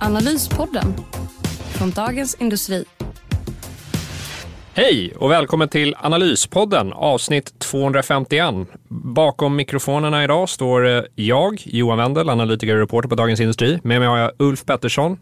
Analyspodden från Dagens Industri. Hej och välkommen till Analyspodden avsnitt 251. Bakom mikrofonerna idag står jag, Johan Wendel, analytiker och reporter på Dagens Industri. Med mig har jag Ulf Pettersson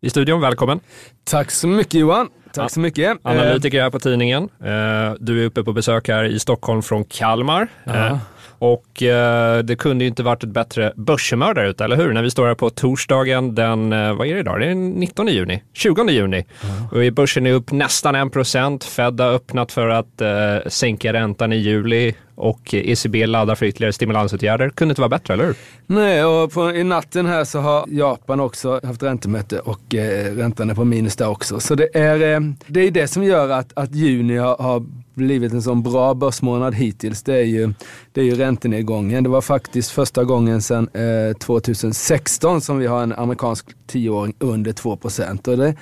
i studion. Välkommen! Tack så mycket Johan! Tack så mycket. Analytiker här på tidningen. Eh, du är uppe på besök här i Stockholm från Kalmar. Ja. Och eh, det kunde ju inte varit ett bättre börshumör där ute, eller hur? När vi står här på torsdagen den, eh, vad är det idag? Det är den 19 juni, 20 juni. Och börsen är upp nästan 1 procent. Fed har öppnat för att eh, sänka räntan i juli och ECB laddar för ytterligare stimulansåtgärder. Kunde inte vara bättre, eller hur? Nej, och på, i natten här så har Japan också haft räntemöte och eh, räntan är på minus där också. Så det är eh, det, är det som gör att, att juni har, har blivit en sån bra börsmånad hittills. Det är ju, det är ju räntenedgången. Det var faktiskt första gången sedan eh, 2016 som vi har en amerikansk tioåring under 2 procent. Det,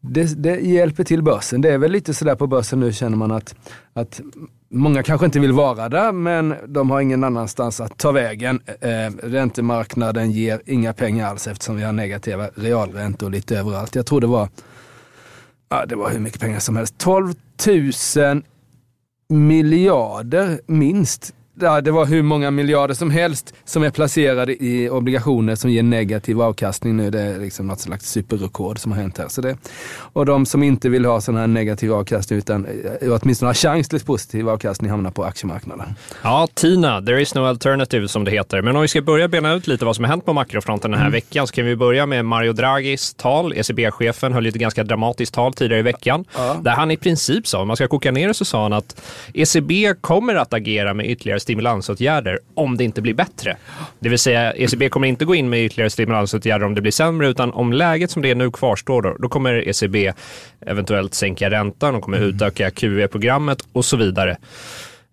det, det hjälper till börsen. Det är väl lite sådär på börsen nu känner man att, att Många kanske inte vill vara där, men de har ingen annanstans att ta vägen. Eh, räntemarknaden ger inga pengar alls eftersom vi har negativa realräntor lite överallt. Jag tror det var, ja, det var hur mycket pengar som helst. 12 000 miljarder minst Ja, det var hur många miljarder som helst som är placerade i obligationer som ger negativ avkastning nu. Det är liksom något slags superrekord som har hänt här. Så det, och de som inte vill ha sån här negativ avkastning utan eh, åtminstone har chans till positiv avkastning hamnar på aktiemarknaden. Ja, Tina, there is no alternative som det heter. Men om vi ska börja bena ut lite vad som har hänt på makrofronten den här mm. veckan så kan vi börja med Mario Draghis tal. ECB-chefen höll ett ganska dramatiskt tal tidigare i veckan ja. där han i princip sa, om man ska koka ner det så sa han att ECB kommer att agera med ytterligare stimulansåtgärder om det inte blir bättre. Det vill säga ECB kommer inte gå in med ytterligare stimulansåtgärder om det blir sämre utan om läget som det är nu kvarstår då, då kommer ECB eventuellt sänka räntan, de kommer mm. utöka QE-programmet och så vidare.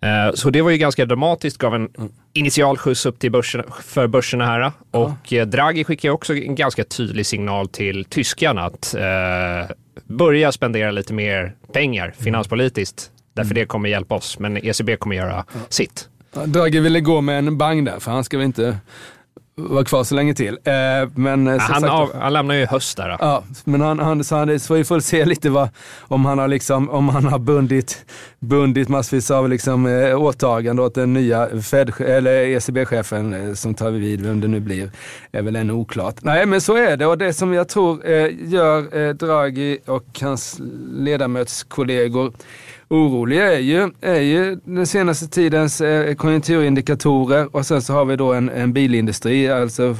Eh, så det var ju ganska dramatiskt, gav en initial skjuts upp till börsen, för börserna här. Och ja. Eh, Draghi skickar också en ganska tydlig signal till tyskarna att eh, börja spendera lite mer pengar mm. finanspolitiskt. Därför mm. det kommer hjälpa oss, men ECB kommer göra ja. sitt. Draghi ville gå med en bang där, för han ska väl inte vara kvar så länge till. Eh, men, ja, han, sagt, av, han lämnar ju i höst där. Då. Ja, men han, han, så han, så vi får se lite vad, om han har, liksom, om han har bundit, bundit massvis av liksom, eh, åtagande åt den nya Fed, eller ECB-chefen eh, som tar vid, vem det nu blir, är väl ännu oklart. Nej, men så är det och det som jag tror eh, gör eh, Draghi och hans ledamötskollegor oroliga är ju, är ju den senaste tidens eh, konjunkturindikatorer och sen så har vi då en, en bilindustri, alltså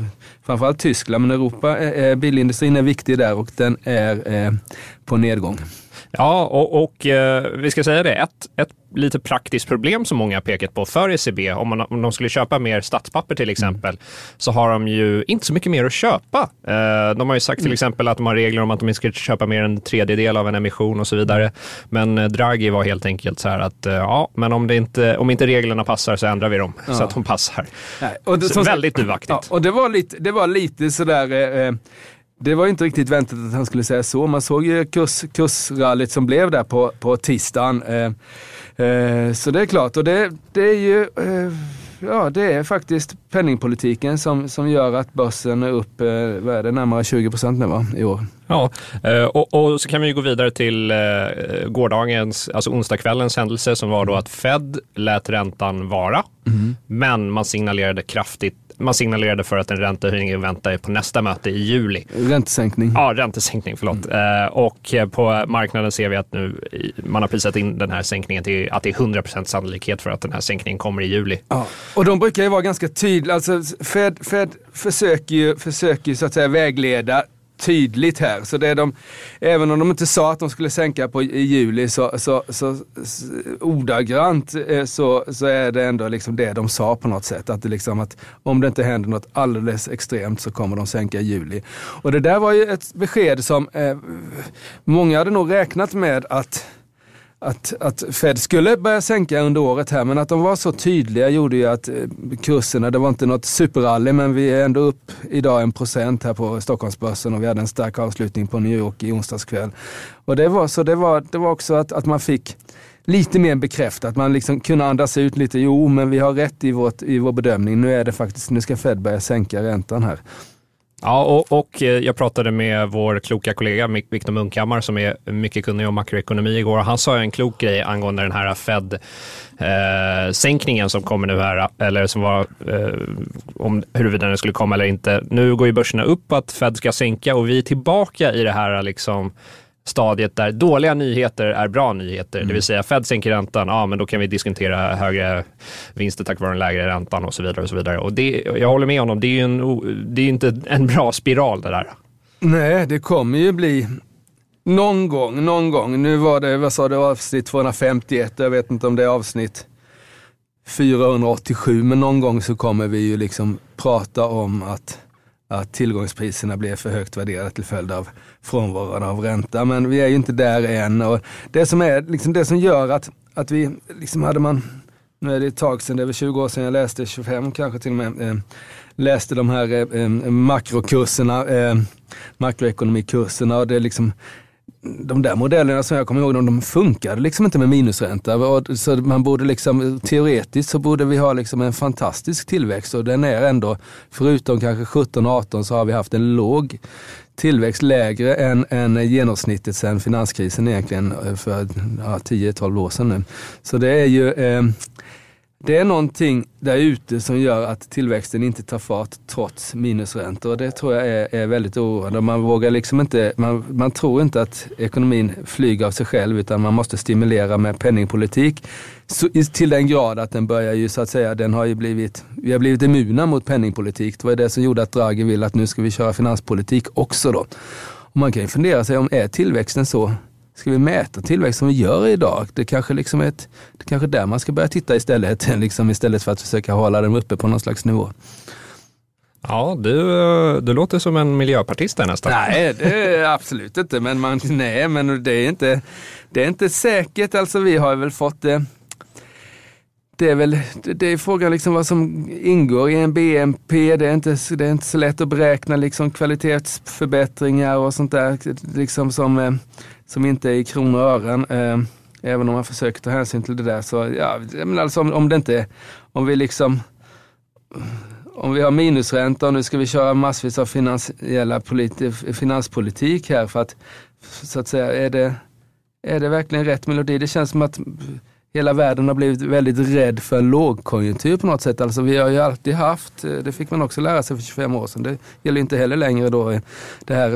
framförallt Tyskland, men Europa, eh, eh, bilindustrin är viktig där och den är på nedgång. Ja, och, och eh, vi ska säga det, ett, ett lite praktiskt problem som många har pekat på för ECB, om, man, om de skulle köpa mer statspapper till exempel, mm. så har de ju inte så mycket mer att köpa. Eh, de har ju sagt till mm. exempel att de har regler om att de inte ska köpa mer än en tredjedel av en emission och så vidare. Men eh, Draghi var helt enkelt så här att eh, ja, men om, det inte, om inte reglerna passar så ändrar vi dem ja. så att de passar. Nej, och det, så väldigt duvaktigt. Ja, och det var lite, det var lite sådär eh, det var inte riktigt väntat att han skulle säga så. Man såg ju kurs, kursrallyt som blev där på, på tisdagen. Eh, eh, så det är klart, och det, det är ju eh, ja, det är faktiskt penningpolitiken som, som gör att börsen är upp, eh, vad är det, närmare 20 procent nu va, i år. Ja, eh, och, och, så kan vi gå vidare till eh, gårdagens, alltså onsdagskvällens händelse som var då att Fed lät räntan vara, mm. men man signalerade kraftigt man signalerade för att en räntehöjning är vänta på nästa möte i juli. Räntesänkning. Ja, räntesänkning, förlåt. Mm. Eh, och på marknaden ser vi att nu man har prisat in den här sänkningen till att det är 100% sannolikhet för att den här sänkningen kommer i juli. Ja. Och de brukar ju vara ganska tydliga. Alltså Fed, Fed försöker ju, försöker så att säga vägleda tydligt här. Så det är de, även om de inte sa att de skulle sänka på i juli så, så, så, så ordagrant eh, så, så är det ändå liksom det de sa på något sätt. Att, det liksom att om det inte händer något alldeles extremt så kommer de sänka i juli. Och det där var ju ett besked som eh, många hade nog räknat med att att, att Fed skulle börja sänka under året här, men att de var så tydliga gjorde ju att eh, kurserna, det var inte något superrally, men vi är ändå upp idag en procent här på Stockholmsbörsen och vi hade en stark avslutning på New York i onsdags kväll. Och det var, så det var, det var också att, att man fick lite mer bekräftat. Man liksom kunde andas ut lite. Jo, men vi har rätt i, vårt, i vår bedömning. Nu är det faktiskt, nu ska Fed börja sänka räntan här. Ja, och, och, eh, jag pratade med vår kloka kollega Viktor Munkhammar som är mycket kunnig om makroekonomi igår. Han sa en klok grej angående den här Fed-sänkningen eh, som kommer nu här, eller som var eh, om huruvida den skulle komma eller inte. Nu går ju börserna upp att Fed ska sänka och vi är tillbaka i det här liksom stadiet där dåliga nyheter är bra nyheter. Mm. Det vill säga Fed sänker räntan, ja men då kan vi diskutera högre vinster tack vare den lägre räntan och så vidare. Och så vidare. Och det, jag håller med honom, det är ju en, det är inte en bra spiral det där. Nej, det kommer ju bli någon gång, någon gång. Nu var det, vad sa du, avsnitt 251, jag vet inte om det är avsnitt 487, men någon gång så kommer vi ju liksom prata om att att tillgångspriserna blev för högt värderade till följd av frånvaron av ränta. Men vi är ju inte där än. Och det som är liksom det som gör att, att vi, liksom hade man, nu är det ett tag sedan, det är väl 20 år sedan jag läste, 25 kanske till och med, eh, läste de här eh, eh makrokurserna, eh, makroekonomikurserna och det är liksom de där modellerna som jag kommer ihåg, de funkade liksom inte med minusränta. Så man borde liksom, teoretiskt så borde vi ha liksom en fantastisk tillväxt och den är ändå, förutom kanske 17-18 så har vi haft en låg tillväxt lägre än, än genomsnittet sedan finanskrisen egentligen eh, för ja, 10-12 år sedan nu. Så det är ju eh, det är någonting där ute som gör att tillväxten inte tar fart trots minusräntor. Det tror jag är, är väldigt oroande. Man, vågar liksom inte, man, man tror inte att ekonomin flyger av sig själv utan man måste stimulera med penningpolitik. Så, till den grad att den börjar ju så att säga, den har ju blivit, vi har blivit immuna mot penningpolitik. Det var det som gjorde att Draghi vill att nu ska vi köra finanspolitik också då. Och man kan ju fundera sig om är tillväxten så Ska vi mäta tillväxt som vi gör idag? Det kanske liksom är ett, det kanske där man ska börja titta istället, liksom istället för att försöka hålla den uppe på någon slags nivå. Ja, du, du låter som en miljöpartist där nästan. Nej, det är absolut inte. Men, man, nej, men det är inte, det är inte säkert. Alltså vi har väl fått det. Det är väl det är frågan liksom vad som ingår i en BNP. Det är inte, det är inte så lätt att beräkna liksom kvalitetsförbättringar och sånt där. Liksom som, eh, som inte är i kronor och ören. Eh, även om man försöker ta hänsyn till det där. Så ja, men alltså om, om det inte, är, om vi liksom om vi har minusränta och nu ska vi köra massvis av finansiella politi- finanspolitik här för att så att säga, är det, är det verkligen rätt melodi? Det känns som att hela världen har blivit väldigt rädd för lågkonjunktur på något sätt. Alltså vi har ju alltid haft, eh, det fick man också lära sig för 25 år sedan, det gäller inte heller längre då eh, det här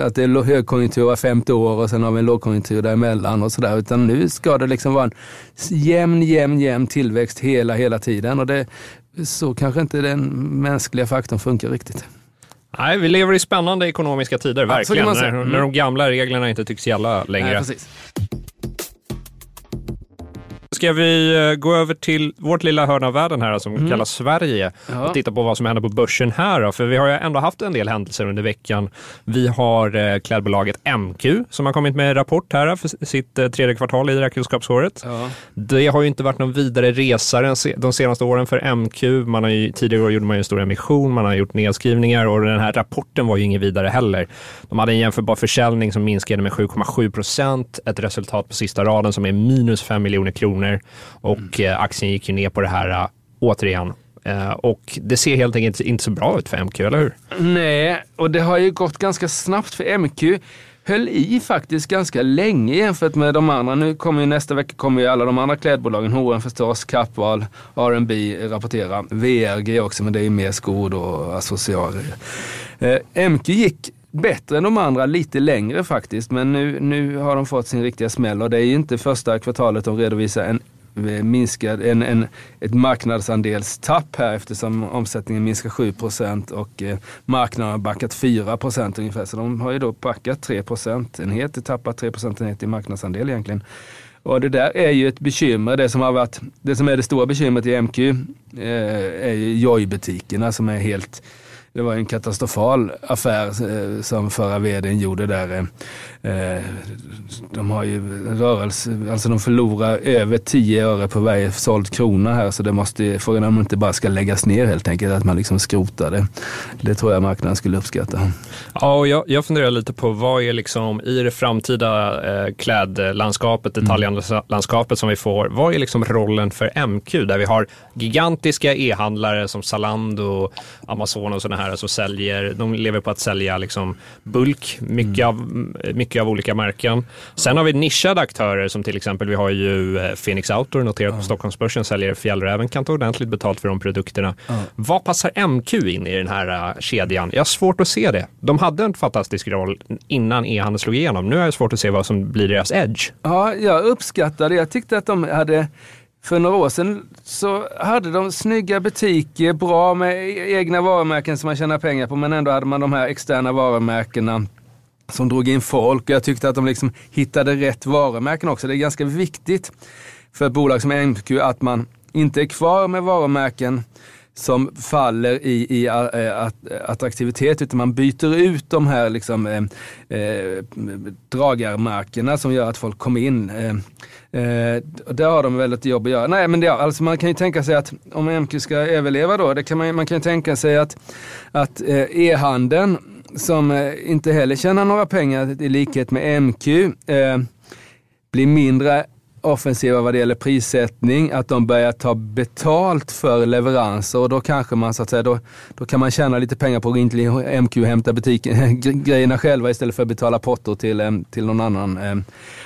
att det är högkonjunktur var femte år och sen har vi en lågkonjunktur däremellan och sådär. Utan nu ska det liksom vara en jämn, jämn, jämn tillväxt hela, hela tiden. Och det, så kanske inte den mänskliga faktorn funkar riktigt. Nej, vi lever i spännande ekonomiska tider, verkligen. När, när de mm. gamla reglerna inte tycks gälla längre. Nej, Ska vi eh, gå över till vårt lilla hörn av världen här som mm. kallas Sverige ja. och titta på vad som händer på börsen här då? För vi har ju ändå haft en del händelser under veckan. Vi har eh, klädbolaget MQ som har kommit med en rapport här för sitt eh, tredje kvartal i räkenskapsåret. Ja. Det har ju inte varit någon vidare resa de senaste åren för MQ. Man har ju, tidigare gjorde man ju en stor emission, man har gjort nedskrivningar och den här rapporten var ju ingen vidare heller. De hade en jämförbar försäljning som minskade med 7,7 procent, ett resultat på sista raden som är minus 5 miljoner kronor kronor och mm. aktien gick ju ner på det här äh, återigen. Äh, och det ser helt enkelt inte så bra ut för MQ, eller hur? Nej, och det har ju gått ganska snabbt för MQ höll i faktiskt ganska länge jämfört med de andra. Nu kommer ju nästa vecka kommer ju alla de andra klädbolagen, H&M förstås, Kappahl, R&B rapportera. VRG också, men det är ju mer skor och accessoarer. Eh, MQ gick bättre än de andra lite längre faktiskt. Men nu, nu har de fått sin riktiga smäll och det är ju inte första kvartalet de redovisar en eh, minskad, en, en, ett marknadsandelstapp här eftersom omsättningen minskar 7% och eh, marknaden har backat 4% ungefär. Så de har ju då backat 3 procentenheter, tappat 3 procentenheter i marknadsandel egentligen. Och det där är ju ett bekymmer. Det som, har varit, det som är det stora bekymret i MQ eh, är ju Joy-butikerna som är helt det var en katastrofal affär eh, som förra vdn gjorde där. Eh, de har ju rörelse, alltså de förlorar över 10 öre på varje såld krona här så det måste, frågan om det inte bara ska läggas ner helt enkelt, att man liksom skrotar det. Det tror jag marknaden skulle uppskatta. Ja, och jag, jag funderar lite på vad är liksom i det framtida eh, klädlandskapet, mm. detaljhandelslandskapet som vi får, vad är liksom rollen för MQ där vi har gigantiska e-handlare som Zalando, Amazon och sådana här som säljer, de lever på att sälja liksom bulk, mycket, mm. av, mycket av olika märken. Sen har vi nischade aktörer som till exempel, vi har ju eh, Phoenix Outdoor noterat mm. på Stockholmsbörsen, säljer Fjällräven, kan ta ordentligt betalt för de produkterna. Mm. Vad passar MQ in i den här uh, kedjan? Jag har svårt att se det. De hade en fantastisk roll innan e-handeln slog igenom. Nu har jag svårt att se vad som blir deras edge. Ja, jag uppskattar det. Jag tyckte att de hade för några år sedan så hade de snygga butiker, bra med egna varumärken som man tjänar pengar på, men ändå hade man de här externa varumärkena som drog in folk. Jag tyckte att de liksom hittade rätt varumärken också. Det är ganska viktigt för ett bolag som MQ att man inte är kvar med varumärken som faller i, i eh, uh, attraktivitet utan man byter ut de här liksom, uh, uh, dragarmarkerna som gör att folk kommer in. Eh, där har de väldigt jobb att göra. Nej, men det, alltså man kan ju tänka sig att om MQ ska överleva då, det kan man, man kan ju tänka sig att, att e-handeln som inte heller tjänar några pengar i likhet med MQ blir mindre offensiva vad det gäller prissättning, att de börjar ta betalt för leveranser och då kanske man så att säga, då, då kan man tjäna lite pengar på att gå in till MQ och hämta butiken, grejerna själva istället för att betala porto till, eh, till någon annan eh.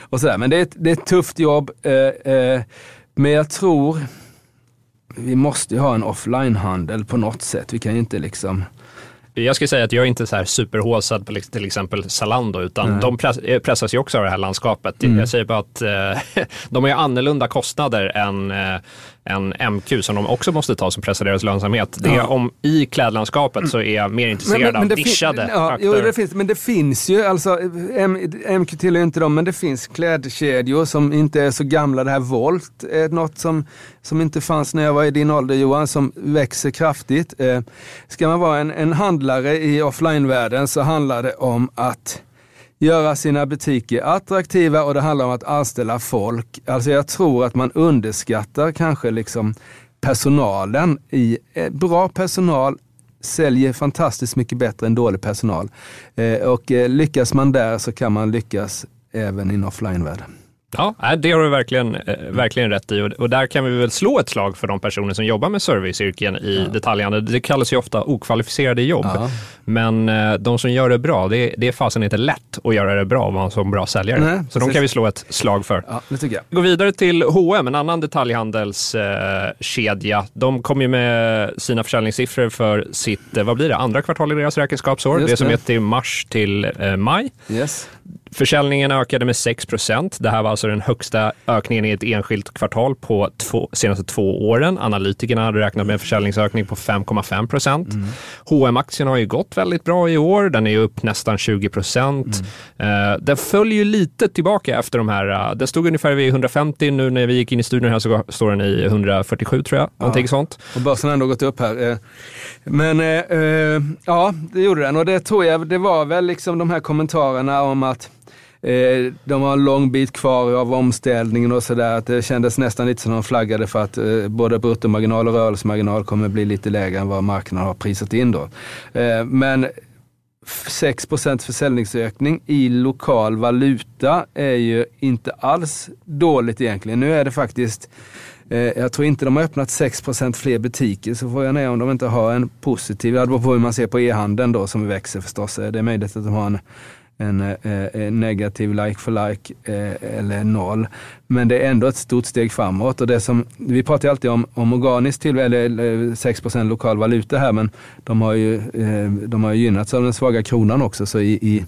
och sådär. Men det är, ett, det är ett tufft jobb. Eh, Men jag tror vi måste ju ha en offline-handel på något sätt. Vi kan ju inte liksom jag skulle säga att jag är inte så här superhåsad på till exempel Zalando, utan Nej. de eh, pressas ju också av det här landskapet. Mm. Jag säger bara att eh, de har ju annorlunda kostnader än eh, en MQ som de också måste ta som pressar deras lönsamhet. Det är om i klädlandskapet så är jag mer intresserad men, men, men av nischade ja, jo, det finns, Men det finns ju, alltså M, MQ tillhör inte dem, men det finns klädkedjor som inte är så gamla. Det här Volt är något som, som inte fanns när jag var i din ålder Johan, som växer kraftigt. Eh, ska man vara en, en handlare i offline-världen så handlar det om att göra sina butiker attraktiva och det handlar om att anställa folk. Alltså jag tror att man underskattar kanske liksom personalen. I, eh, bra personal säljer fantastiskt mycket bättre än dålig personal. Eh, och eh, lyckas man där så kan man lyckas även i en offline-världen. Ja, det har du verkligen, eh, verkligen rätt i och där kan vi väl slå ett slag för de personer som jobbar med serviceyrken i ja. detaljhandel. Det kallas ju ofta okvalificerade jobb, ja. men eh, de som gör det bra, det, det är fasen inte lätt att göra det bra och vara som bra säljare. Nej, Så de kan vi slå ett slag för. Ja, det tycker jag. Gå vidare till H&M, en annan detaljhandelskedja. De kom ju med sina försäljningssiffror för sitt, eh, vad blir det, andra kvartal i deras räkenskapsår. Just det som är till mars till maj. Yes. Försäljningen ökade med 6 procent. Det här var alltså den högsta ökningen i ett enskilt kvartal på två, senaste två åren. Analytikerna hade räknat med en försäljningsökning på 5,5 procent. Mm. hm aktien har ju gått väldigt bra i år. Den är upp nästan 20 procent. Mm. Uh, den följer lite tillbaka efter de här. Uh, den stod ungefär vid 150. Nu när vi gick in i studion här så står den i 147 tror jag. Någonting ja. sånt. Och börsen har ändå gått upp här. Eh, men uh, ja, det gjorde den och det tror jag, det var väl liksom de här kommentarerna om att Eh, de har en lång bit kvar av omställningen och sådär. Det kändes nästan lite som de flaggade för att eh, både bruttomarginal och rörelsemarginal kommer bli lite lägre än vad marknaden har prisat in då. Eh, men 6% försäljningsökning i lokal valuta är ju inte alls dåligt egentligen. Nu är det faktiskt eh, jag tror inte de har öppnat 6% fler butiker, så får jag om de inte har en positiv, det beror på hur man ser på e-handeln då som växer förstås. Eh, det är möjligt att de har en en, eh, eh, en negativ like for like eh, eller noll. Men det är ändå ett stort steg framåt. Och det som, vi pratar alltid om, om organiskt till eller eh, 6 lokal valuta här, men de har ju, eh, de har gynnats av den svaga kronan också. Så i, i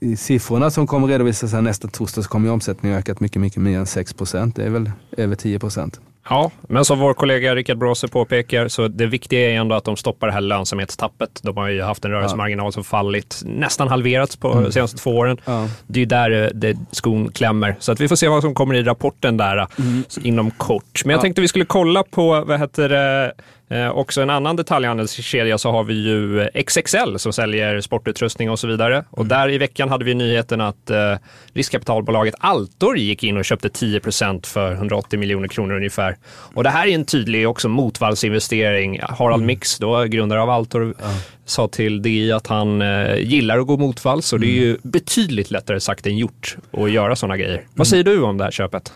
i siffrorna som kommer redovisas här nästa torsdag så kommer ju omsättningen ökat mycket, mycket mer än 6 procent. Det är väl över 10 procent. Ja, men som vår kollega Rickard Bråse påpekar, så det viktiga är ändå att de stoppar det här lönsamhetstappet. De har ju haft en rörelsemarginal som fallit, nästan halverats på mm. de senaste två åren. Ja. Det är ju där eh, det, skon klämmer. Så att vi får se vad som kommer i rapporten där mm. inom kort. Men jag ja. tänkte vi skulle kolla på, vad heter det, Eh, också en annan detaljhandelskedja så har vi ju XXL som säljer sportutrustning och så vidare. Och mm. där i veckan hade vi nyheten att eh, riskkapitalbolaget Altor gick in och köpte 10% för 180 miljoner kronor ungefär. Och det här är en tydlig också motvallsinvestering. Harald mm. Mix, då, grundare av Altor, ja. sa till DI att han eh, gillar att gå motvalls och mm. det är ju mm. betydligt lättare sagt än gjort att göra sådana grejer. Vad mm. säger du om det här köpet?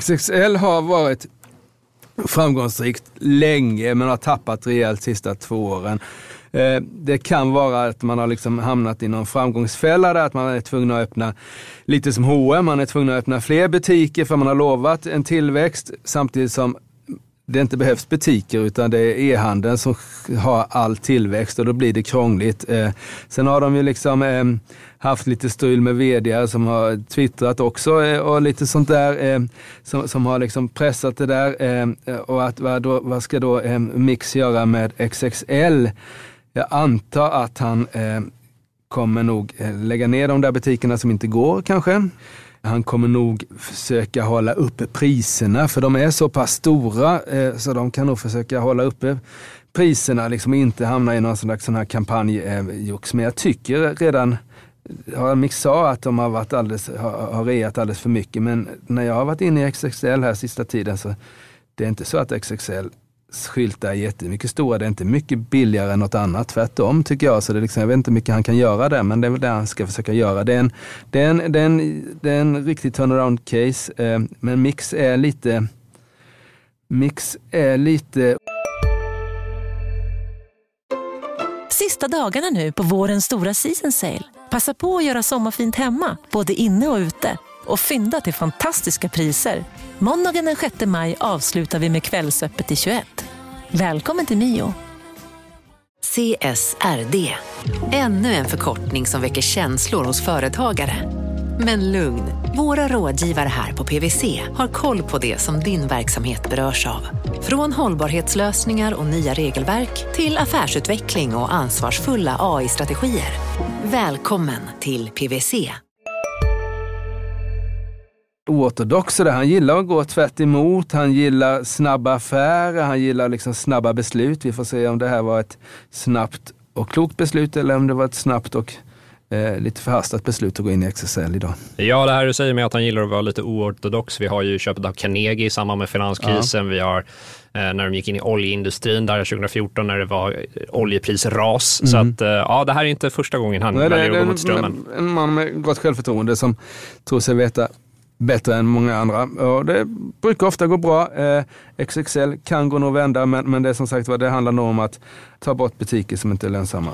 XXL har varit framgångsrikt länge men har tappat rejält sista två åren. Eh, det kan vara att man har liksom hamnat i någon framgångsfälla där, att man är tvungen att öppna, lite som H&M, man är tvungen att öppna fler butiker för man har lovat en tillväxt samtidigt som det inte behövs butiker utan det är e-handeln som har all tillväxt och då blir det krångligt. Eh, sen har de ju liksom eh, haft lite strul med vd som har twittrat också eh, och lite sånt där eh, som, som har liksom pressat det där. Eh, och att, vad, då, vad ska då Mix göra med XXL? Jag antar att han eh, kommer nog eh, lägga ner de där butikerna som inte går kanske. Han kommer nog försöka hålla uppe priserna för de är så pass stora eh, så de kan nog försöka hålla uppe priserna, liksom inte hamna i någon sån, sån här kampanjjox. Eh, men jag tycker redan, Mix sa att de har, varit alldeles, har, har reat alldeles för mycket, men när jag har varit inne i XXL här sista tiden så det är inte så att XXL skyltar är jättemycket stora. Det är inte mycket billigare än något annat. Tvärtom tycker jag. Så det är liksom, jag vet inte hur mycket han kan göra där, men det är väl det han ska försöka göra. Det är en, det är en, det är en, det är en riktig turnaround case. Eh, men Mix är lite... Mix är lite... Sista dagarna nu på vårens stora season sale. Passa på att göra sommarfint hemma, både inne och ute. Och fynda till fantastiska priser. Måndagen den 6 maj avslutar vi med Kvällsöppet i 21. Välkommen till Mio. CSRD, ännu en förkortning som väcker känslor hos företagare. Men lugn, våra rådgivare här på PWC har koll på det som din verksamhet berörs av. Från hållbarhetslösningar och nya regelverk till affärsutveckling och ansvarsfulla AI-strategier. Välkommen till PWC oortodox där. Han gillar att gå tvärt emot. han gillar snabba affärer, han gillar liksom snabba beslut. Vi får se om det här var ett snabbt och klokt beslut eller om det var ett snabbt och eh, lite förhastat beslut att gå in i XSL idag. Ja, det här du säger med att han gillar att vara lite oortodox. Vi har ju köpet av Carnegie i samband med finanskrisen. Ja. Vi har eh, när de gick in i oljeindustrin där 2014 när det var oljeprisras. Mm. Så att, eh, ja, det här är inte första gången han väljer att gå mot strömmen. En, en man med gott självförtroende som tror sig veta bättre än många andra. Och det brukar ofta gå bra. Eh, XXL kan gå nog vända, men, men det är som sagt det handlar nog om att ta bort butiker som inte är lönsamma.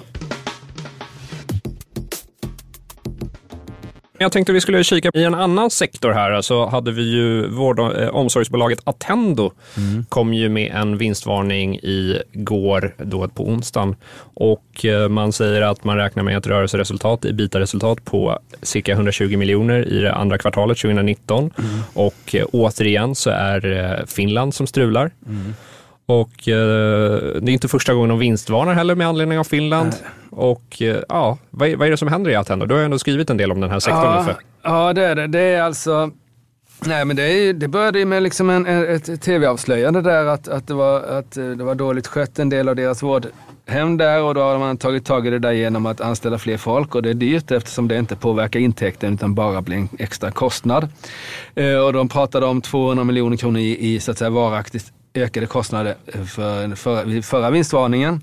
Jag tänkte vi skulle kika i en annan sektor här. Så hade vi ju vård, eh, omsorgsbolaget Attendo mm. kom ju med en vinstvarning igår, då på onsdagen. Och eh, man säger att man räknar med ett rörelseresultat, ebitda-resultat på cirka 120 miljoner i det andra kvartalet 2019. Mm. Och eh, återigen så är Finland som strular. Mm. Och eh, det är inte första gången de vinstvarnar heller med anledning av Finland. Nej. Och eh, ja, vad är, vad är, det som händer i Attendo? Du har ändå skrivit en del om den här sektorn. Ja, ja det är det. Det är alltså Nej men det, är, det började med liksom en, ett tv-avslöjande där att, att, det var, att eh, det var dåligt skött en del av deras vårdhem där och då har man tagit tag i det där genom att anställa fler folk och det är dyrt eftersom det inte påverkar intäkten utan bara blir en extra kostnad. Eh, och de pratade om 200 miljoner kronor i, i så att säga varaktigt ökade kostnader för, för, förra vinstvarningen.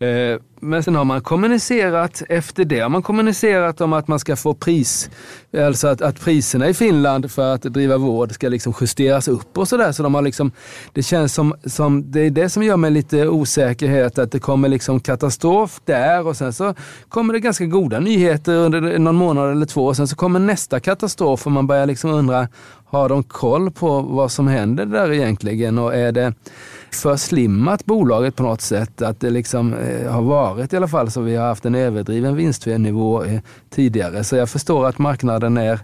Eh, men sen har man kommunicerat efter det, har man kommunicerat om att man ska få pris, alltså att, att priserna i Finland för att driva vård ska liksom justeras upp och sådär. Så de har liksom, det känns som, som, det är det som gör mig lite osäkerhet, att det kommer liksom katastrof där och sen så kommer det ganska goda nyheter under någon månad eller två och sen så kommer nästa katastrof och man börjar liksom undra, har de koll på vad som händer där egentligen och är det förslimmat bolaget på något sätt. Att det liksom eh, har varit i alla fall så vi har haft en överdriven vinstnivå eh, tidigare. Så jag förstår att marknaden är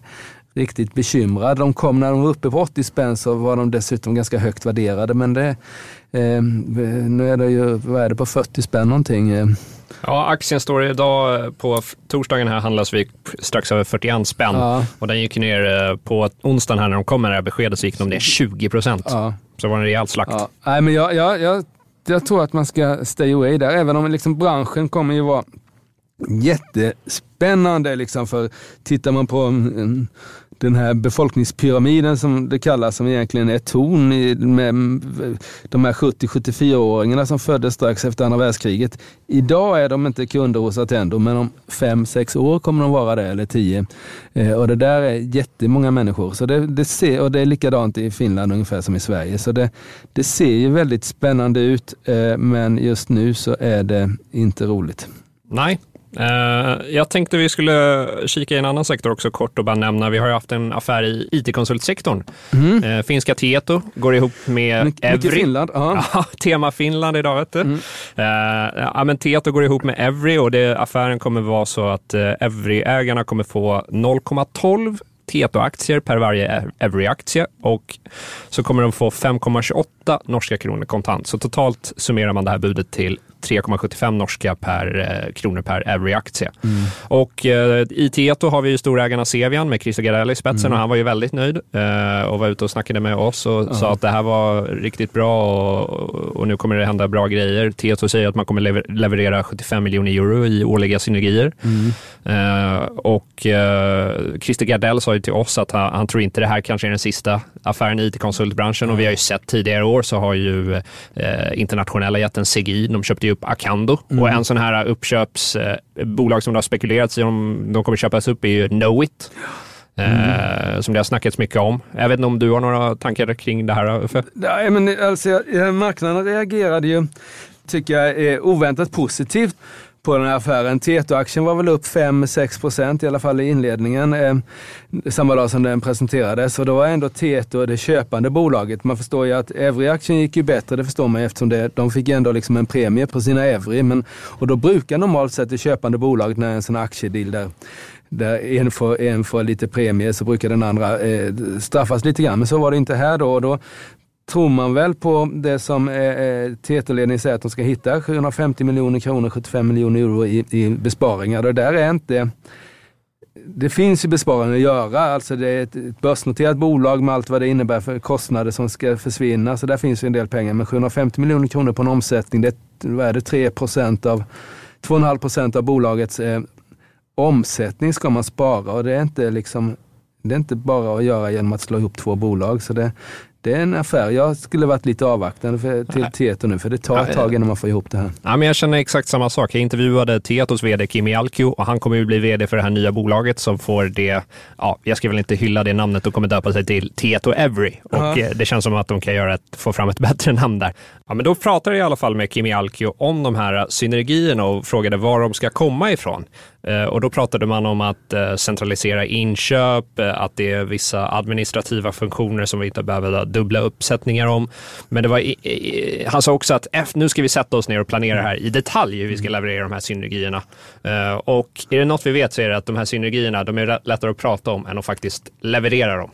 riktigt bekymrad. De kom när de var uppe på 80 spänn så var de dessutom ganska högt värderade. Men det, eh, nu är det ju, vad är det, på 40 spänn någonting. Eh. Ja, aktien står idag på torsdagen här handlas vi strax över 41 spänn ja. och den gick ner eh, på onsdagen här när de kom med det här beskedet så gick de ner 20 procent. Ja. Så var det en rejäl slakt. Ja. Nej, men jag, jag, jag, jag, tror att man ska stay away där, även om liksom branschen kommer ju vara jättespännande. Liksom, för tittar man på den här befolkningspyramiden som det kallas, som egentligen är ton med de här 70-74-åringarna som föddes strax efter andra världskriget. Idag är de inte kunder hos Attendo, men om fem sex år kommer de vara det, eller tio. Eh, och det där är jättemånga människor. Så det, det ser, och det är likadant i Finland ungefär som i Sverige. Så det, det ser ju väldigt spännande ut, eh, men just nu så är det inte roligt. Nej, jag tänkte vi skulle kika i en annan sektor också kort och bara nämna, vi har ju haft en affär i IT-konsultsektorn. Mm. Uh, finska Tieto går ihop med My Evry. Finland. Ja, tema Finland idag vet du. Mm. Uh, ja, men Tieto går ihop med Evry och det, affären kommer vara så att Evry-ägarna kommer få 0,12 Tieto-aktier per varje Every-aktie och så kommer de få 5,28 norska kronor kontant. Så totalt summerar man det här budet till 3,75 norska per, eh, kronor per Every-aktie. Mm. Och eh, i Tieto har vi ju storägarna Sevian med Christer Gardell i spetsen mm. och han var ju väldigt nöjd eh, och var ute och snackade med oss och mm. sa att det här var riktigt bra och, och, nu kommer det hända bra grejer. Tieto säger att man kommer lever leverera 75 miljoner euro i årliga synergier. Mm. Eh, och eh, Christer Gardell sa ju till oss att han, han, tror inte det här kanske är den sista affären i it-konsultbranschen och vi har ju sett tidigare år så har ju eh, internationella jätten CGI, de köpte ju upp Acando mm. och en sån här uppköpsbolag som det har spekulerats i om de kommer köpas upp är ju Knowit. Mm. som det har snackats mycket om. Jag vet inte om du har några tankar kring det här Uffe? Nej, men alltså, marknaden reagerade ju, tycker jag, oväntat positivt på den här affären. Tieto-aktien var väl upp 5-6 procent i alla fall i inledningen, eh, samma dag som den presenterades. Och då var ändå Tieto det köpande bolaget. Man förstår ju att Evry-aktien gick ju bättre, det förstår man eftersom det, de fick ändå liksom en premie på sina Evry. Men, och då brukar normalt sett det köpande bolaget när en sån aktiedeal där där en får, en får lite premie så brukar den andra eh, straffas lite grann. Men så var det inte här då. Och då tror man väl på det som eh, eh TT-ledningen säger att de ska hitta, 750 miljoner kronor, 75 miljoner euro i, i besparingar. Det där är inte... Det finns ju besparingar att göra, alltså det är ett börsnoterat bolag med allt vad det innebär för kostnader som ska försvinna, så där finns ju en del pengar. Men 750 miljoner kronor på en omsättning, det vad är det, 3 av 2,5 procent av bolagets eh, omsättning ska man spara och det är inte liksom det är inte bara att göra genom att slå ihop två bolag. Så det, det är en affär. Jag skulle varit lite avvaktande för, till Tieto nu, för det tar ett tag innan man får ihop det här. Ja, men jag känner exakt samma sak. Jag intervjuade Tietos vd Kimi Alkio och han kommer ju bli vd för det här nya bolaget som får det, ja, jag ska väl inte hylla det namnet och kommer döpa sig till Tieto Every. Och ja. Eh, det känns som att de kan göra ett, få fram ett bättre namn där. Ja, men då pratade jag i alla fall med Kimi Alkio om de här synergierna och frågade var de ska komma ifrån. Eh, och då pratade man om att eh, centralisera inköp, eh, att det är vissa administrativa funktioner som vi inte behöver dubbla uppsättningar om. Men det var, han sa också att nu ska vi sätta oss ner och planera här i detalj hur vi ska leverera de här synergierna. Och är det något vi vet så är det att de här synergierna, de är lättare att prata om än att faktiskt leverera dem.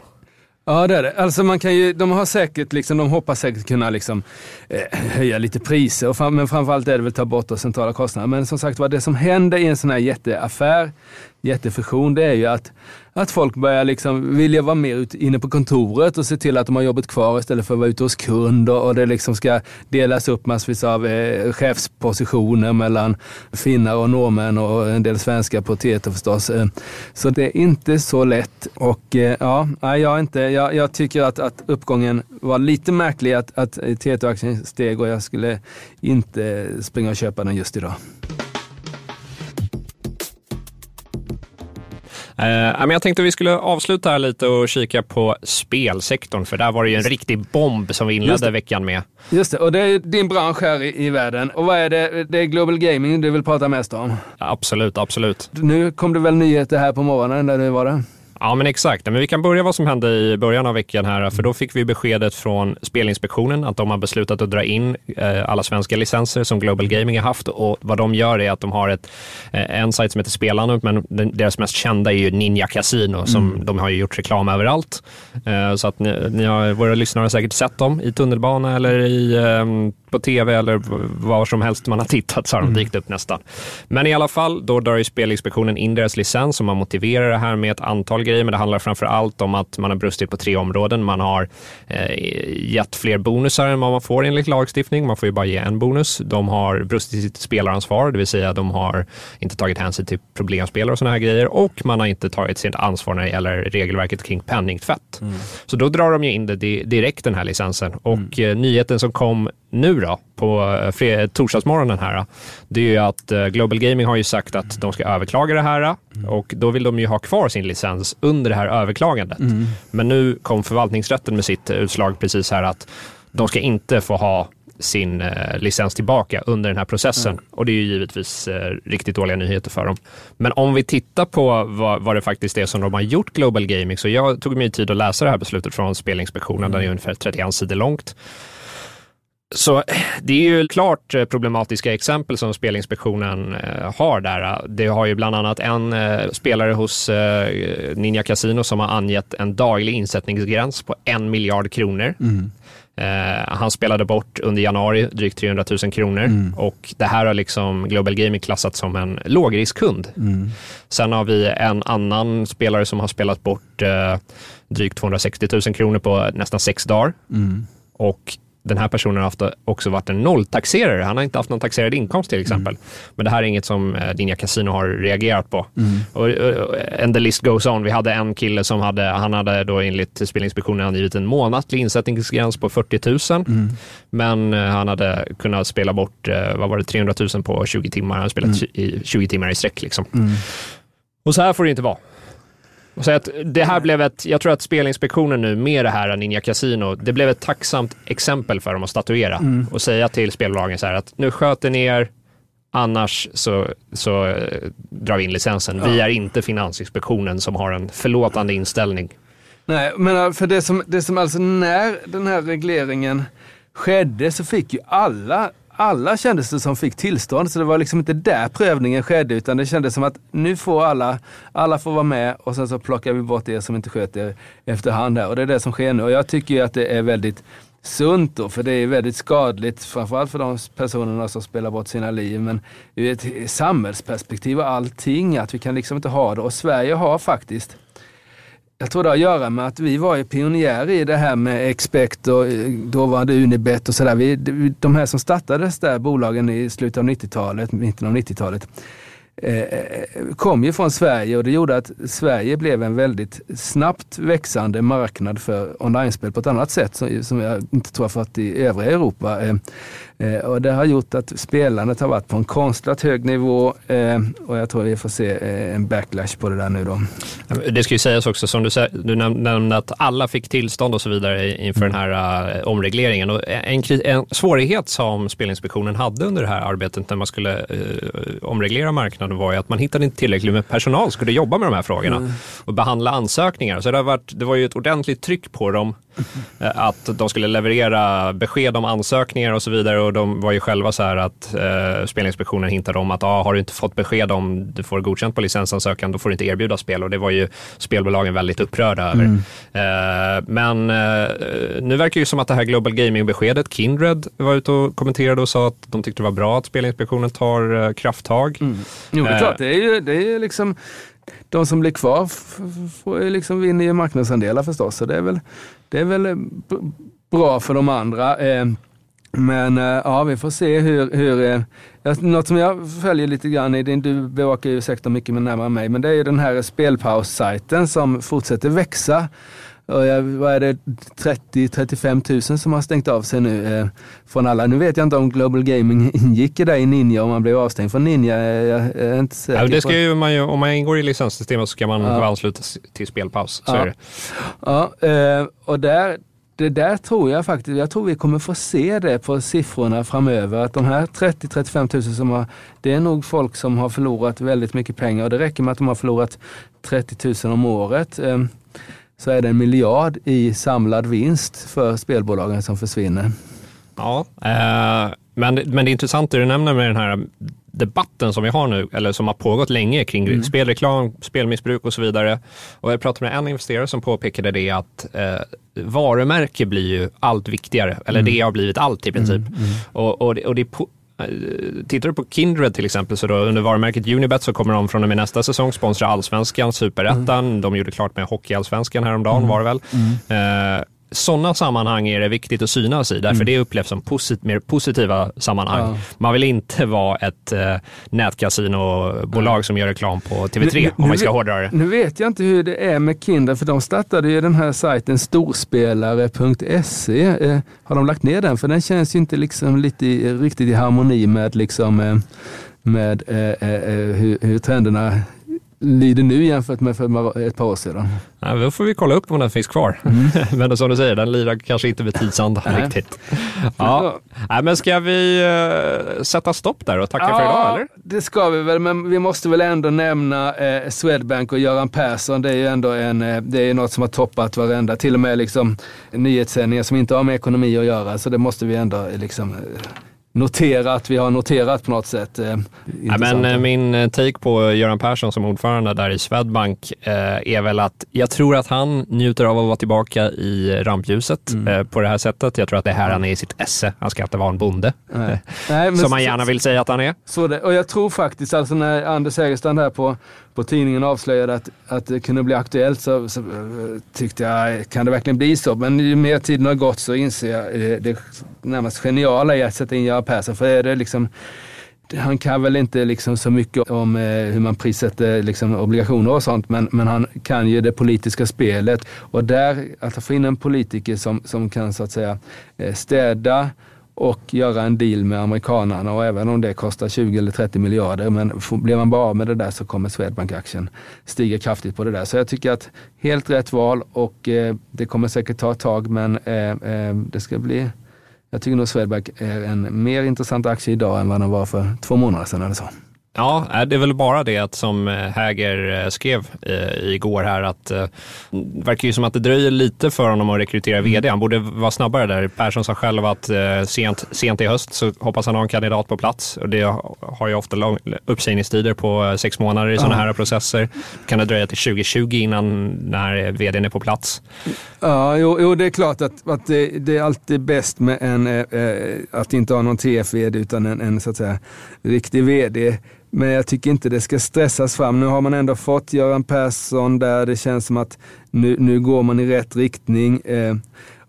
Ja det är det. Alltså man kan ju, de har säkert, liksom, de hoppas säkert kunna liksom, eh, höja lite priser, och fram, men framförallt är det väl ta bort de centrala kostnaderna. Men som sagt var, det som händer i en sån här jätteaffär, jättefusion, det är ju att att folk börjar liksom vilja vara mer inne på kontoret och se till att de har jobbet kvar istället för att vara ute hos kund och, det liksom ska delas upp massvis av eh, chefspositioner mellan finnar och norrmän och en del svenskar på Tieto förstås. Eh, så det är inte så lätt och eh, ja, jag, inte, jag, jag tycker att, att uppgången var lite märklig att, att Tieto-aktien steg och jag skulle inte springa och köpa den just idag. Uh, jag tänkte vi skulle avsluta här lite och kika på spelsektorn, för där var det ju en riktig bomb som vi inledde veckan med. Just det, och det är din bransch här i, i världen. Och vad är det? Det är Global Gaming du vill prata mest om? Absolut, absolut. Nu kom det väl nyheter här på morgonen, där nu var det? Ja, men exakt. Men vi kan börja vad som hände i början av veckan här, för då fick vi beskedet från Spelinspektionen att de har beslutat att dra in eh, alla svenska licenser som Global Gaming har haft och vad de gör är att de har ett, eh, en sajt som heter Spelandet, men deras mest kända är ju Ninja Casino som mm. de har gjort reklam överallt. Eh, så att ni, ni har, våra lyssnare har säkert sett dem i tunnelbana eller i ehm, på tv eller var som helst man har tittat så har de mm. dykt upp nästan. Men i alla fall, då drar ju Spelinspektionen in deras licens och man motiverar det här med ett antal grejer. Men det handlar framför allt om att man har brustit på tre områden. Man har eh, gett fler bonusar än vad man får enligt lagstiftning. Man får ju bara ge en bonus. De har brustit sitt spelaransvar, det vill säga de har inte tagit hänsyn till problemspelare och sådana här grejer. Och man har inte tagit sitt ansvar när det gäller regelverket kring penningtvätt. Mm. Så då drar de ju in det direkt den här licensen. Och mm. eh, nyheten som kom nu då, på eh, torsdagsmorgonen här, det är ju att eh, Global Gaming har ju sagt att de ska överklaga det här mm. och då vill de ju ha kvar sin licens under det här överklagandet. Mm. Men nu kom förvaltningsrätten med sitt utslag precis här att de ska inte få ha sin eh, licens tillbaka under den här processen. Mm. Och det är ju givetvis eh, riktigt dåliga nyheter för dem. Men om vi tittar på vad, vad, det faktiskt är som de har gjort Global Gaming, så jag tog mig tid att läsa det här beslutet från Spelinspektionen, mm. den är ungefär 31 sidor långt. Så det är ju klart eh, problematiska exempel som Spelinspektionen eh, har där. Det har ju bland annat en eh, spelare hos Ninja Casino som har angett en daglig insättningsgräns på en miljard kronor. Mm. han spelade bort under januari drygt 300 000 kronor mm. och det här har liksom Global Gaming klassat som en lågriskkund. Mm. Sen har vi en annan spelare som har spelat bort drygt 260 000 kronor på nästan sex dagar. Mm. Och den här personen har också varit en nolltaxerare. Han har inte haft någon taxerad inkomst till exempel. Mm. Men det här är inget som eh, Dinja Casino har reagerat på. Mm. Och, och, and the list goes on. Vi hade en kille som hade, han hade då enligt Spelinspektionen angivit en månatlig insättningsgräns på 40 000. Mm. Men eh, han hade kunnat spela bort, eh, vad var det, 300 000 på 20 timmar. Han har spelat mm. i 20 timmar i sträck. Liksom. Mm. Och så här får det inte vara. Så att det här blev ett, jag tror att Spelinspektionen nu med det här Ninja Casino, det blev ett tacksamt exempel för dem att statuera mm. och säga till spelbolagen så här att nu sköter ni er, annars så, så eh, drar vi in licensen. Vi är inte Finansinspektionen som har en förlåtande inställning. Nej, men eh, för det som, det som alltså när den här regleringen skedde så fick ju alla alla kändes det som fick tillstånd, så det var liksom inte där prövningen skedde, utan det kändes som att nu får alla, alla får vara med och sen så plockar vi bort er som inte sköter efterhand här. Och det är det som sker nu. Och jag tycker ju att det är väldigt sunt då, för det är väldigt skadligt, framförallt för de personerna som spelar bort sina liv, men ur ett samhällsperspektiv och allting, att vi kan liksom inte ha det. Och Sverige har faktiskt jag tror det har att göra med att vi var ju pionjärer i det här med Expect och eh, dåvarande Unibet och sådär. De här som startades där, bolagen i slutet av 90-talet, mitten av 90-talet, eh, eh, kom ju från Sverige och det gjorde att Sverige blev en väldigt snabbt växande marknad för online-spel på ett annat sätt som, jag inte tror har fått i övriga Europa. Eh, Eh, eh, och det har gjort att spelandet har varit på en konstlat hög nivå och jag tror vi får se en backlash på det där nu då. Det ska ju sägas också, som du, du nämnde att alla fick tillstånd och så vidare inför mm. den här omregleringen. Och en, en svårighet som Spelinspektionen hade under det här arbetet när man skulle omreglera marknaden var ju att man hittade inte tillräckligt med personal som skulle jobba med de här frågorna mm. och behandla ansökningar. Så det, har varit, det var ju ett ordentligt tryck på dem Eh, att de skulle leverera besked om ansökningar och så vidare och de var ju själva så här att eh, Spelinspektionen hintade om att ah, har du inte fått besked om du får godkänt på licensansökan då får du inte erbjuda spel och det var ju spelbolagen väldigt upprörda över. Mm. Eh, men eh, nu verkar det ju som att det här Global Gaming-beskedet, Kindred var ute och kommenterade och sa att de tyckte det var bra att Spelinspektionen tar eh, krafttag. Mm. Jo, det är klart, det är ju det är liksom de som blir kvar får liksom vinner ju marknadsandelar förstås. Så det är väl, det är väl eh, bra för de andra. Eh, men eh, ja, vi får se hur, hur något som jag följer lite grann i, du bevakar ju sektorn mycket närmare mig, men det är ju den här spelpaus-sajten som fortsätter växa. Och jag, vad är det, 30-35 000 som har stängt av sig nu eh, från alla. Nu vet jag inte om Global Gaming ingick i det i Ninja, om man blev avstängd från Ninja. Jag, jag är inte säker ja, det ska ju man ju, om man ingår i licenssystemet så ska man ja. vara ansluten till spelpaus. Så ja. är det. Ja, eh, och där det där tror jag faktiskt, jag tror vi kommer få se det på siffrorna framöver. Att de här 30-35 000 som har, det är nog folk som har förlorat väldigt mycket pengar och det räcker med att de har förlorat 30 000 om året. Ehm, så är det en miljard i samlad vinst för spelbolagen som försvinner. Ja, eh, men, men det är intressant det du nämner med den här debatten som vi har nu, eller som har pågått länge kring mm. spelreklam, spelmissbruk och så vidare. Och jag pratade med en investerare som påpekade det att eh, varumärke blir ju allt viktigare, eller mm. det har blivit allt i princip. Mm. mm. Och, och, det, och det Tittar du på Kindred till exempel, så då under varumärket Unibet så kommer de från och med nästa säsong sponsra Allsvenskan, Superettan. Mm. De gjorde klart med Hockeyallsvenskan häromdagen mm. var det väl. Mm. Eh, sådana sammanhang är det viktigt att synas i, därför mm. det upplevs som posit mer positiva sammanhang. Ja. Man vill inte vara ett eh, nätkasinobolag ja. som gör reklam på TV3, nu, om man ska hårdra det. Nu vet jag inte hur det är med Kindred, för de startade ju den här sajten storspelare.se. Eh, har de lagt ner den? För den känns ju inte liksom lite riktigt i harmoni med, liksom, eh, med eh, eh, eh, hur, hur trenderna lyder nu jämfört med för ett par år sedan. Ja, då får vi kolla upp om den finns kvar. Mm. men som du säger, den lirar kanske inte med tidsanda riktigt. Ja. Ja, men ska vi uh, sätta stopp där och tacka ja, för idag? Eller? det ska vi väl, men vi måste väl ändå nämna eh, Swedbank och Göran Persson. Det är ju ändå en, eh, det är något som har toppat varenda, till och med liksom nyhetssändningar som inte har med ekonomi att göra. Så det måste vi ändå liksom notera att vi har noterat på något sätt. Eh, ja, men, eh, min eh, take på Göran Persson som ordförande där i Swedbank eh, är väl att jag tror att han njuter av att vara tillbaka i rampljuset mm. eh, på det här sättet. Jag tror att det är här han är i sitt esse. Han ska inte vara en bonde. Nej. Nej, som man gärna vill säga att han är. Så det, och jag tror faktiskt, alltså när Anders Hägerstrand här på på tidningen avslöjade att, att det kunde bli aktuellt så, så, eh, tyckte jag, kan det verkligen bli så? Men ju mer tiden har gått så inser jag det, det närmast geniala i att sätta in Göran Persson. För är det liksom han kan väl inte liksom så mycket om eh, hur man prissätter liksom obligationer och sånt, men, men han kan ju det politiska spelet. Och där, att få in en politiker som, som kan så att säga eh, städa och göra en deal med amerikanarna och även om det kostar 20 eller 30 miljarder, men blir man bara av med det där så kommer Swedbank-aktien stiga kraftigt på det där. Så jag tycker att helt rätt val och eh, det kommer säkert ta ett tag men eh, eh, det ska bli jag tycker nog Swedbank är en mer intressant aktie idag än vad den var för två månader sedan eller så. Ja, det är väl bara det att som eh, Häger eh, skrev eh, igår här att det verkar ju som att det dröjer lite för honom att rekrytera vd. Han borde vara snabbare där. Persson sa själv att sent, sent i höst så hoppas han ha en kandidat på plats och det har ju ofta lång, uppsägningstider på sex månader i sådana här processer. Kan det dröja till 2020 innan när vdn är på plats? Ja, jo, jo det är klart att, att det, det, är alltid bäst med en, eh, att inte ha någon TF-vd utan en, en så att säga riktig vd. Men jag tycker inte det ska stressas fram. Nu har man ändå fått Göran Persson där det känns som att nu, nu går man i rätt riktning. Eh,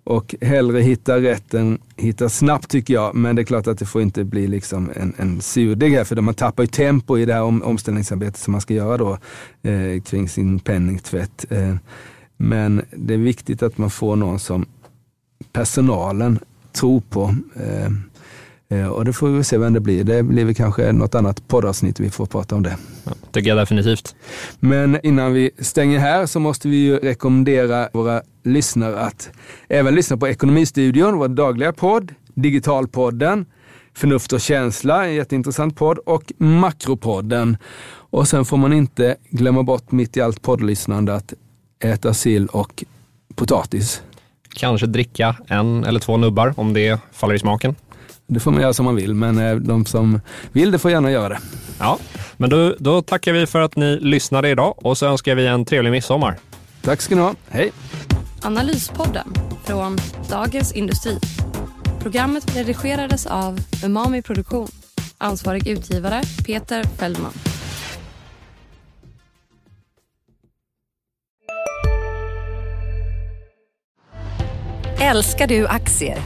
och hellre hitta rätt än hitta snabbt tycker jag. Men det är klart att det får inte bli liksom en, en surdeg här, för man tappar ju tempo i det här om, omställningsarbetet som man ska göra då eh, kring sin penningtvätt. Eh, men det är viktigt att man får någon som personalen tror på. Eh, Eh, och det får vi se vem det blir. Det blir väl kanske något annat poddavsnitt vi får prata om det. Ja, tycker jag definitivt. Men innan vi stänger här så måste vi ju rekommendera våra lyssnare att även lyssna på Ekonomistudion, vår dagliga podd, Digitalpodden, Förnuft och känsla, en jätteintressant podd, och Makropodden. Och sen får man inte glömma bort mitt i allt poddlyssnande att äta sill och potatis. Kanske dricka en eller två nubbar om det faller i smaken. Det får man göra som man vill, men eh, de som vill det får gärna göra det. Ja, men då, då tackar vi för att ni lyssnade idag och så önskar vi en trevlig midsommar. Tack ska ni ha. Hej! Analyspodden från Dagens Industri. Programmet redigerades av Umami Produktion. Ansvarig utgivare Peter Fellman. Älskar du aktier?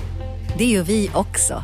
Det gör vi också.